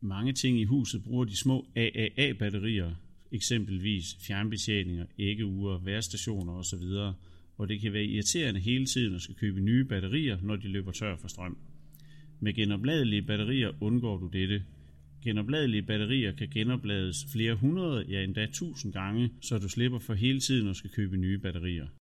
Mange ting i huset bruger de små AAA-batterier, eksempelvis fjernbetjeninger, æggeure, værstationer osv., og det kan være irriterende hele tiden at skal købe nye batterier, når de løber tør for strøm. Med genopladelige batterier undgår du dette. Genopladelige batterier kan genoplades flere hundrede, ja endda tusind gange, så du slipper for hele tiden at skal købe nye batterier.